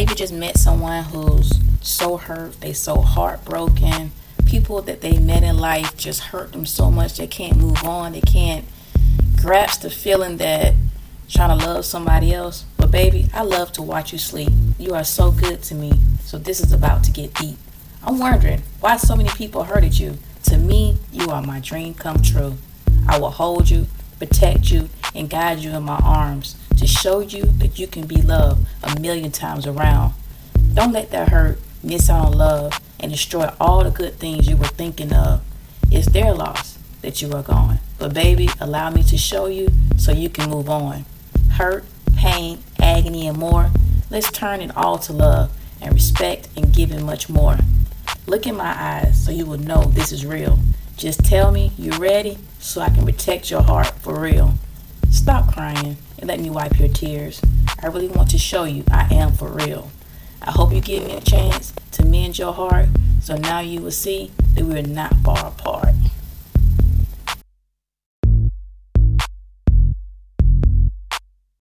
baby just met someone who's so hurt, they so heartbroken. People that they met in life just hurt them so much they can't move on. They can't grasp the feeling that trying to love somebody else. But baby, I love to watch you sleep. You are so good to me. So this is about to get deep. I'm wondering why so many people hurted you. To me, you are my dream come true. I will hold you, protect you, and guide you in my arms to show you that you can be loved a million times around. Don't let that hurt miss out on love and destroy all the good things you were thinking of. It's their loss that you are gone. But baby, allow me to show you so you can move on. Hurt, pain, agony, and more. Let's turn it all to love and respect and giving much more. Look in my eyes so you will know this is real. Just tell me you're ready so I can protect your heart for real. Stop crying and let me wipe your tears. I really want to show you I am for real. I hope you give me a chance to mend your heart so now you will see that we're not far apart.